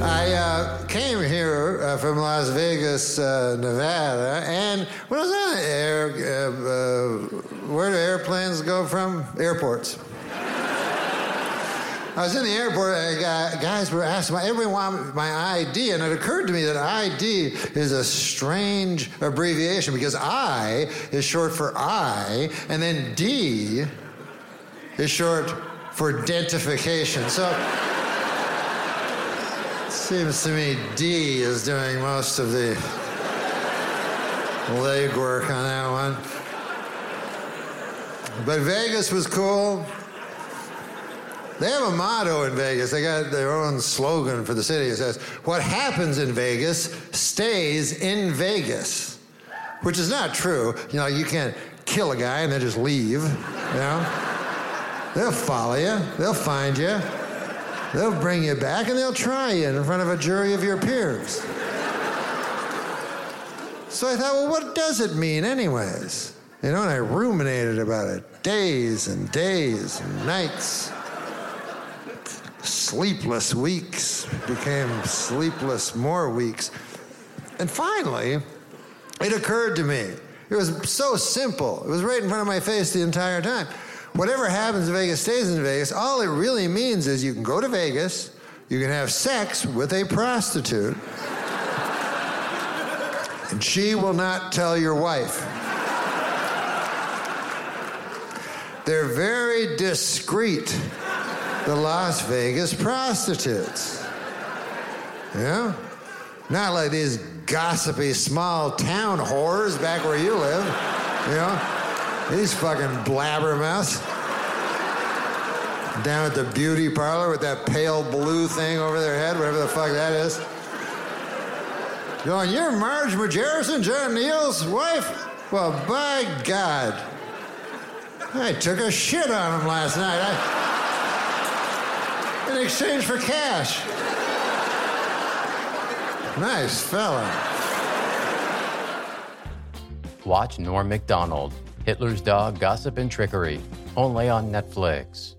I uh, came here uh, from Las Vegas, uh, Nevada, and when I was on the air, uh, uh, where do airplanes go from? Airports. I was in the airport, and guys were asking, my, everyone my ID, and it occurred to me that ID is a strange abbreviation because I is short for I, and then D is short for identification. So seems to me D is doing most of the legwork on that one. But Vegas was cool. They have a motto in Vegas. They got their own slogan for the city. It says, What happens in Vegas stays in Vegas, which is not true. You know, you can't kill a guy and then just leave. You know? They'll follow you, they'll find you, they'll bring you back, and they'll try you in front of a jury of your peers. So I thought, well, what does it mean, anyways? You know, and I ruminated about it days and days and nights sleepless weeks became sleepless more weeks. And finally, it occurred to me. It was so simple. It was right in front of my face the entire time. Whatever happens in Vegas stays in Vegas. All it really means is you can go to Vegas, you can have sex with a prostitute, and she will not tell your wife. They're very discreet the Las Vegas prostitutes. Yeah? Not like these gossipy small town whores back where you live. You know? These fucking blabbermouths. Down at the beauty parlor with that pale blue thing over their head, whatever the fuck that is. Going, you're Marge Majerison, John Neal's wife? Well, by God. I took a shit on him last night. I, in exchange for cash. Nice fella. Watch Norm MacDonald, Hitler's Dog, Gossip and Trickery, only on Netflix.